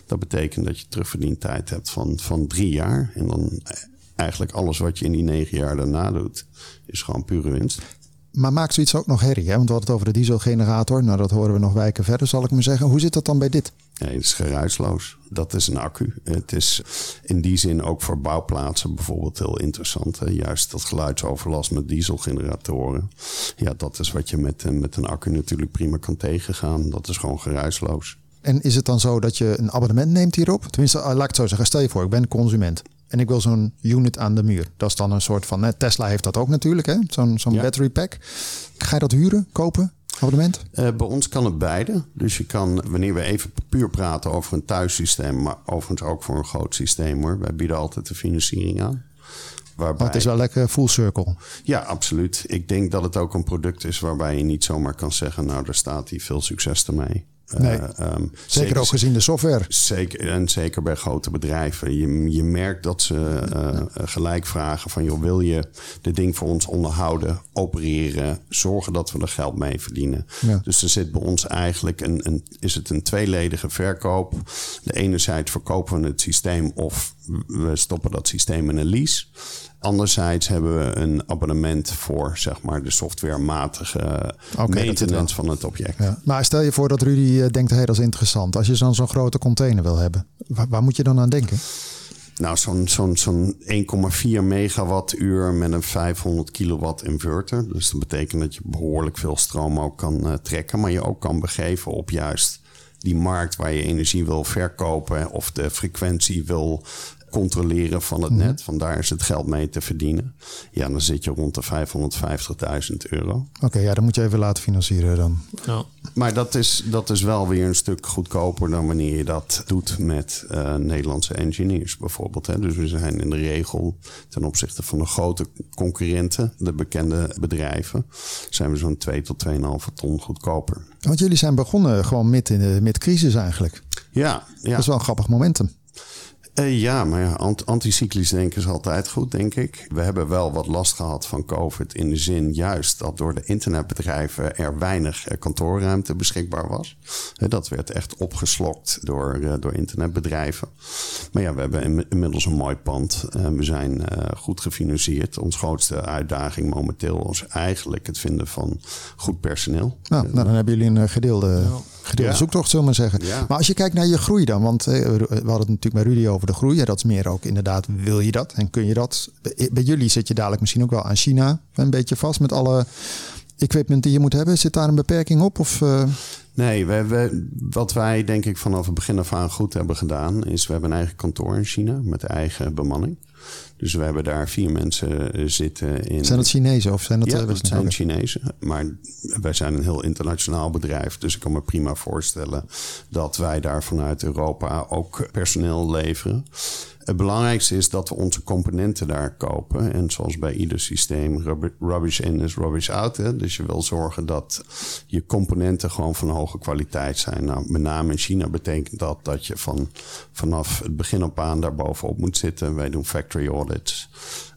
Dat betekent dat je terugverdientijd hebt van, van drie jaar. En dan eigenlijk alles wat je in die negen jaar daarna doet, is gewoon pure winst. Maar maakt zoiets ook nog herrie? Hè? Want we hadden het over de dieselgenerator. Nou, dat horen we nog wijken verder, zal ik maar zeggen. Hoe zit dat dan bij dit? Nee, het is geruisloos. Dat is een accu. Het is in die zin ook voor bouwplaatsen bijvoorbeeld heel interessant. Juist dat geluidsoverlast met dieselgeneratoren. Ja, dat is wat je met, met een accu natuurlijk prima kan tegengaan. Dat is gewoon geruisloos. En is het dan zo dat je een abonnement neemt hierop? Tenminste, laat ik het zo zeggen. Stel je voor, ik ben consument. En ik wil zo'n unit aan de muur. Dat is dan een soort van. Tesla heeft dat ook natuurlijk, hè? Zo'n zo'n battery pack. Ga je dat huren, kopen? Abonnement? Uh, bij ons kan het beide. Dus je kan, wanneer we even puur praten over een thuissysteem, maar overigens ook voor een groot systeem hoor. Wij bieden altijd de financiering aan. Waarbij... Maar het is wel lekker full circle. Ja, absoluut. Ik denk dat het ook een product is waarbij je niet zomaar kan zeggen, nou daar staat hij veel succes ermee. Nee. Uh, um, zeker, zeker, ook gezien de software. Zeker, en zeker bij grote bedrijven. Je, je merkt dat ze uh, gelijk vragen van... joh, wil je dit ding voor ons onderhouden, opereren... zorgen dat we er geld mee verdienen. Ja. Dus er zit bij ons eigenlijk een, een, is het een tweeledige verkoop. De enerzijds verkopen we het systeem... of we stoppen dat systeem in een lease... Anderzijds hebben we een abonnement voor zeg maar, de softwarematige okay, maintenance van het object. Ja. Maar stel je voor dat Rudy eh, denkt, hey, dat is interessant. Als je dan zo'n grote container wil hebben, waar, waar moet je dan aan denken? Nou, zo'n zo'n zo'n 1,4 megawattuur met een 500 kilowatt inverter. Dus dat betekent dat je behoorlijk veel stroom ook kan uh, trekken. Maar je ook kan begeven op juist die markt waar je energie wil verkopen. Of de frequentie wil controleren van het net. Vandaar is het geld mee te verdienen. Ja, dan zit je rond de 550.000 euro. Oké, ja, dan moet je even laten financieren dan. Ja. Maar dat is, dat is wel weer een stuk goedkoper dan wanneer je dat doet met uh, Nederlandse engineers bijvoorbeeld. Hè. Dus we zijn in de regel ten opzichte van de grote concurrenten, de bekende bedrijven, zijn we zo'n 2 tot 2,5 ton goedkoper. Want jullie zijn begonnen gewoon met in de met crisis eigenlijk. Ja, ja. Dat is wel een grappig momentum. Uh, ja, maar ja, anticyclisch denken is altijd goed, denk ik. We hebben wel wat last gehad van COVID in de zin juist dat door de internetbedrijven er weinig uh, kantoorruimte beschikbaar was. Uh, dat werd echt opgeslokt door, door internetbedrijven. Maar ja, we hebben inmiddels een mooi pand. we zijn goed gefinancierd. Ons grootste uitdaging momenteel is eigenlijk het vinden van goed personeel. Nou, nou dan hebben jullie een gedeelde... Ja zoektocht, zullen we maar zeggen. Maar als je kijkt naar je groei dan, want we hadden het natuurlijk bij Rudy over de groei. Ja, dat is meer ook inderdaad, wil je dat en kun je dat? Bij jullie zit je dadelijk misschien ook wel aan China een beetje vast met alle equipment die je moet hebben. Zit daar een beperking op? Of, uh... Nee, we, we, wat wij denk ik vanaf het begin af aan goed hebben gedaan, is we hebben een eigen kantoor in China met eigen bemanning. Dus we hebben daar vier mensen eh, zitten. In... Zijn dat Chinezen of zijn dat... Ja, dat zijn Chinezen. Maar wij zijn een heel internationaal bedrijf. Dus ik kan me prima voorstellen dat wij daar vanuit Europa ook personeel leveren. Het belangrijkste is dat we onze componenten daar kopen. En zoals bij ieder systeem, rubbish in is rubbish out. Hè? Dus je wil zorgen dat je componenten gewoon van hoge kwaliteit zijn. Nou, met name in China betekent dat dat je van, vanaf het begin op aan daar bovenop moet zitten. Wij doen factory audits.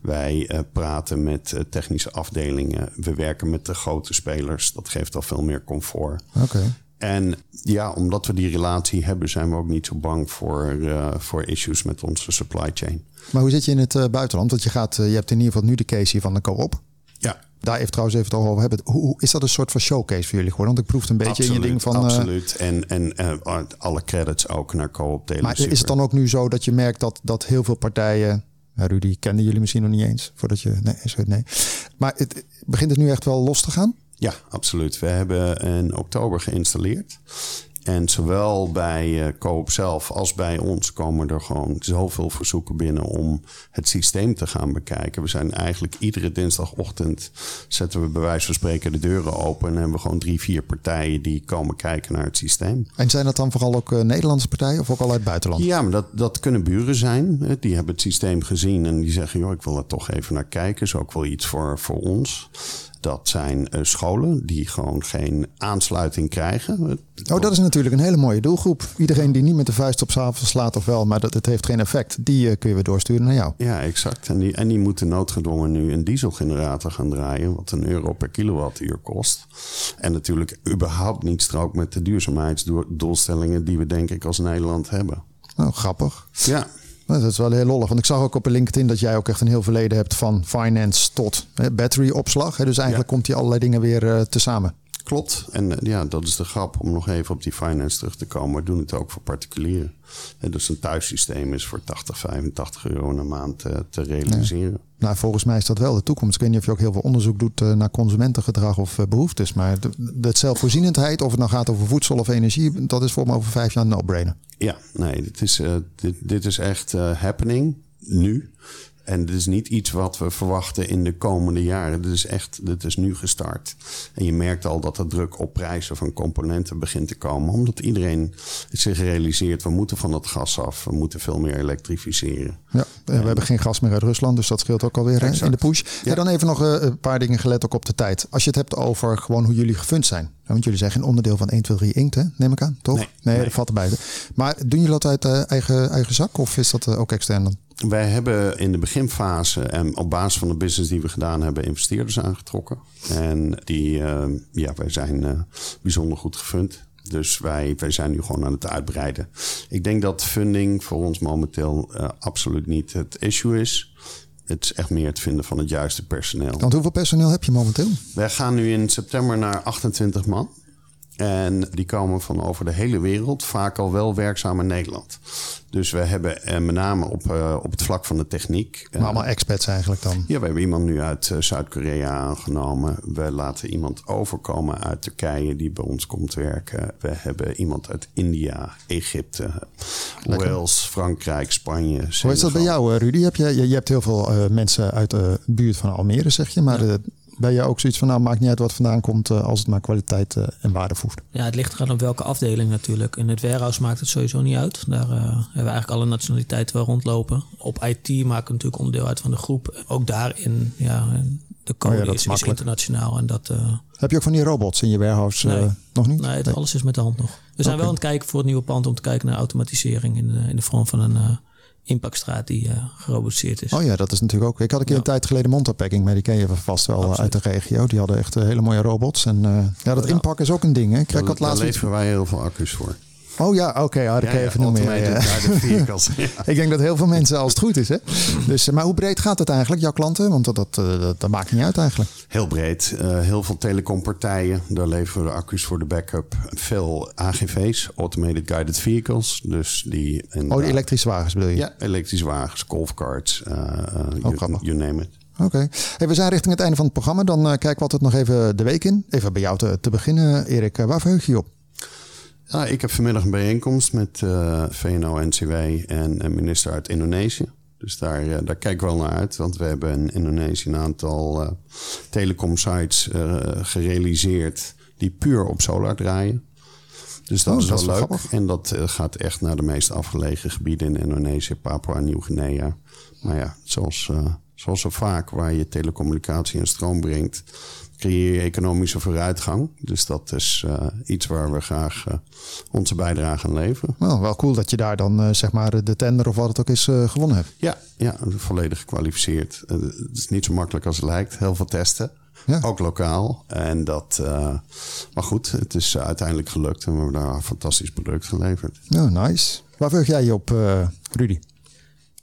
Wij uh, praten met uh, technische afdelingen. We werken met de grote spelers. Dat geeft al veel meer comfort. Oké. En ja, omdat we die relatie hebben, zijn we ook niet zo bang voor, uh, voor issues met onze supply chain. Maar hoe zit je in het uh, buitenland? Want je, gaat, uh, je hebt in ieder geval nu de case hier van de co-op. Ja. Daar even trouwens even het over hebben. Hoe, is dat een soort van showcase voor jullie geworden? Want ik proefde een beetje absoluut, in je ding van... Absoluut. En, en alle credits ook naar co-op Maar super. is het dan ook nu zo dat je merkt dat, dat heel veel partijen... Rudy kenden jullie misschien nog niet eens voordat je... Nee, sorry, nee. Maar het, begint het nu echt wel los te gaan? Ja, absoluut. We hebben in oktober geïnstalleerd. En zowel bij uh, Coop zelf als bij ons komen er gewoon zoveel verzoeken binnen om het systeem te gaan bekijken. We zijn eigenlijk iedere dinsdagochtend zetten we bij wijze van spreken de deuren open en hebben we gewoon drie, vier partijen die komen kijken naar het systeem. En zijn dat dan vooral ook uh, Nederlandse partijen of ook al uit het buitenland? Ja, maar dat, dat kunnen buren zijn. Die hebben het systeem gezien en die zeggen, joh, ik wil er toch even naar kijken. Is ook wel iets voor, voor ons. Dat zijn uh, scholen die gewoon geen aansluiting krijgen. Oh, dat is natuurlijk een hele mooie doelgroep. Iedereen die niet met de vuist op tafel slaat of wel, maar dat het heeft geen effect, die uh, kun je weer doorsturen naar jou. Ja, exact. En die, en die moeten noodgedwongen nu een dieselgenerator gaan draaien, wat een euro per kilowattuur kost. En natuurlijk überhaupt niet strookt met de duurzaamheidsdoelstellingen die we denk ik als Nederland hebben. Nou, grappig. Ja. Dat is wel heel lollig. Want ik zag ook op LinkedIn dat jij ook echt een heel verleden hebt van finance tot hè, battery opslag. Hè, dus eigenlijk ja. komt die allerlei dingen weer uh, tezamen. Klopt. En uh, ja, dat is de grap om nog even op die finance terug te komen. We doen het ook voor particulieren. En dus een thuissysteem is voor 80, 85 euro een maand uh, te realiseren. Ja. Nou, volgens mij is dat wel de toekomst. Ik weet niet of je ook heel veel onderzoek doet uh, naar consumentengedrag of behoeftes. Maar de, de zelfvoorzienendheid, of het nou gaat over voedsel of energie, dat is voor me over vijf jaar een no-brainer. Ja, nee, dit is, uh, dit, dit is echt happening nu. En dit is niet iets wat we verwachten in de komende jaren. Dit is echt, dit is nu gestart. En je merkt al dat de druk op prijzen van componenten begint te komen. Omdat iedereen zich realiseert, we moeten van het gas af. We moeten veel meer elektrificeren. Ja, we en, hebben geen gas meer uit Rusland, dus dat scheelt ook alweer in de push. Ja. En dan even nog een paar dingen gelet ook op de tijd. Als je het hebt over gewoon hoe jullie gefund zijn. Want jullie zijn geen onderdeel van 1, 2, 3 Inkt, hè? neem ik aan, toch? Nee, nee, nee. dat valt erbij. Maar doen jullie dat uit uh, eigen, eigen zak of is dat uh, ook extern dan? Wij hebben in de beginfase en op basis van de business die we gedaan hebben, investeerders aangetrokken. En die, uh, ja, wij zijn uh, bijzonder goed gefund. Dus wij, wij zijn nu gewoon aan het uitbreiden. Ik denk dat funding voor ons momenteel uh, absoluut niet het issue is. Het is echt meer het vinden van het juiste personeel. Want hoeveel personeel heb je momenteel? Wij gaan nu in september naar 28 man. En die komen van over de hele wereld, vaak al wel werkzaam in Nederland. Dus we hebben eh, met name op, uh, op het vlak van de techniek. Maar allemaal expats eigenlijk dan? Ja, we hebben iemand nu uit uh, Zuid-Korea aangenomen. We laten iemand overkomen uit Turkije die bij ons komt werken. We hebben iemand uit India, Egypte, Lekker. Wales, Frankrijk, Spanje. Senegal. Hoe is dat bij jou, Rudy? Heb je, je, je hebt heel veel mensen uit de buurt van Almere, zeg je. Maar ja ben je ook zoiets van, nou maakt niet uit wat vandaan komt uh, als het maar kwaliteit uh, en waarde voegt? Ja, het ligt eraan op welke afdeling natuurlijk. In het warehouse maakt het sowieso niet uit. Daar uh, hebben we eigenlijk alle nationaliteiten wel rondlopen. Op IT maken we natuurlijk onderdeel uit van de groep. Ook daarin, ja, de code oh ja, is, is, internationaal. En dat, Heb je ook van die robots in je warehouse nee. nog niet? Nee, het, nee, alles is met de hand nog. We zijn okay. wel aan het kijken voor het nieuwe pand om te kijken naar automatisering in in de vorm van een impactstraat die uh, gerobotiseerd is. Oh ja, dat is natuurlijk ook. Ik had een keer ja. een tijd geleden Montapacking, maar die ken je vast wel Absoluut. uit de regio. Die hadden echt uh, hele mooie robots. En uh, ja, dat ja. inpakken is ook een ding. Hè? Kijk, daar, daar leveren wij heel veel accu's voor. Oh ja, oké, okay, ja, dat kan je even noemen. Ja, ja. Ik denk dat heel veel mensen, als het goed is. Hè? Dus, maar hoe breed gaat het eigenlijk, jouw klanten? Want dat, dat, dat, dat maakt niet uit eigenlijk. Heel breed. Uh, heel veel telecompartijen. Daar leveren we accu's voor de backup. Veel AGV's, Automated Guided Vehicles. Dus die, oh, die elektrische wagens bedoel je? Ja, elektrische wagens, golfcarts, uh, uh, you, you name it. Oké. Okay. Hey, we zijn richting het einde van het programma. Dan uh, kijken we altijd nog even de week in. Even bij jou te, te beginnen, Erik. Waar verheug je je op? Ja, ik heb vanmiddag een bijeenkomst met uh, VNO-NCW en een minister uit Indonesië. Dus daar, uh, daar kijk ik wel naar uit. Want we hebben in Indonesië een aantal uh, telecom-sites gerealiseerd... die puur op solar draaien. Dus dat oh, is wel dat is leuk. Grappig. En dat gaat echt naar de meest afgelegen gebieden in Indonesië, Papua Nieuw-Guinea. Maar ja, zoals, zoals zo vaak waar je telecommunicatie en stroom brengt creëer je economische vooruitgang. Dus dat is uh, iets waar we graag uh, onze bijdrage aan leveren. Nou, wel cool dat je daar dan uh, zeg maar de tender of wat het ook is gewonnen hebt. Ja, ja volledig gekwalificeerd. het is niet zo makkelijk als het lijkt. Heel veel testen. Ja. Ook lokaal. En dat, uh, maar goed, het is uiteindelijk gelukt en we hebben daar een fantastisch product geleverd. Oh, nice. Waar vug jij je op, uh, Rudy?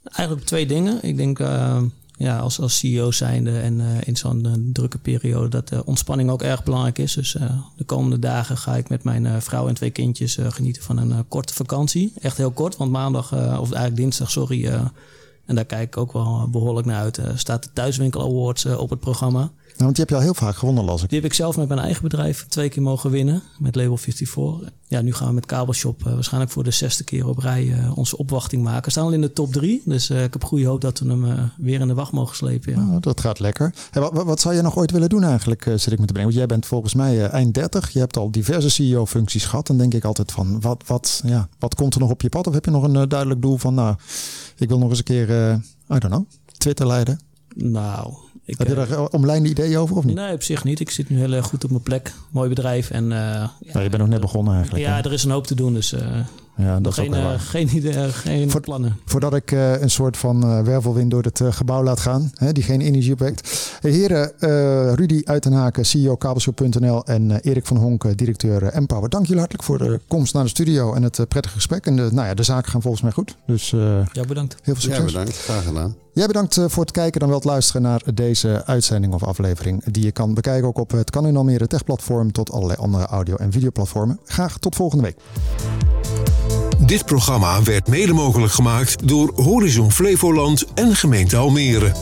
Eigenlijk twee dingen. Ik denk uh, ja, als, als CEO zijnde en uh, in zo'n drukke periode dat uh, ontspanning ook erg belangrijk is. Dus de komende dagen ga ik met mijn vrouw en twee kindjes genieten van een korte vakantie. Echt heel kort, want maandag, of eigenlijk dinsdag, sorry. en daar kijk ik ook wel behoorlijk naar uit. staat de Thuiswinkel Awards op het programma. Nou, want die heb je al heel vaak gewonnen, las ik. Die heb ik zelf met mijn eigen bedrijf twee keer mogen winnen. Met Label 54. Ja, nu gaan we met Kabelshop uh, waarschijnlijk voor de zesde keer op rij uh, onze opwachting maken. We staan al in de top drie. Dus uh, ik heb goede hoop dat we hem weer in de wacht mogen slepen. Ja. Oh, dat gaat lekker. Hey, wat, wat, zou je nog ooit willen doen eigenlijk, zit ik me te brengen? Want jij bent volgens mij eind 30. Je hebt al diverse CEO-functies gehad. Dan denk ik altijd van, wat, wat, ja, wat komt er nog op je pad? Of heb je nog een duidelijk doel van, nou, ik wil nog eens een keer, I don't know, Twitter leiden? Nou, ik, Heb je daar omlijnde ideeën over of niet? Nee, op zich niet. Ik zit nu heel erg goed op mijn plek. Mooi bedrijf. En, uh, ja, nou, je bent nog net begonnen eigenlijk. Ja, er is een hoop te doen. Dus uh, ja, dat geen, is ook uh, geen, idee, geen Voor, plannen. Voordat ik een soort van wervelwind door het gebouw laat gaan, hè, die geen energie opwekt. Heren, Rudy Uitenhaken, CEO kabelshop.nl en Erik van Honk, directeur Empower. Dank jullie hartelijk voor de komst naar de studio en het prettige gesprek. En de, nou ja, de zaken gaan volgens mij goed. Dus ja, bedankt. Heel veel succes. Ja, bedankt. Graag gedaan. Jij bedankt voor het kijken dan wel het luisteren naar deze uitzending of aflevering. Die je kan bekijken ook op het Kan in Almere Tech platform tot allerlei andere audio- en videoplatformen. Graag tot volgende week. Dit programma werd mede mogelijk gemaakt door Horizon Flevoland en gemeente Almere.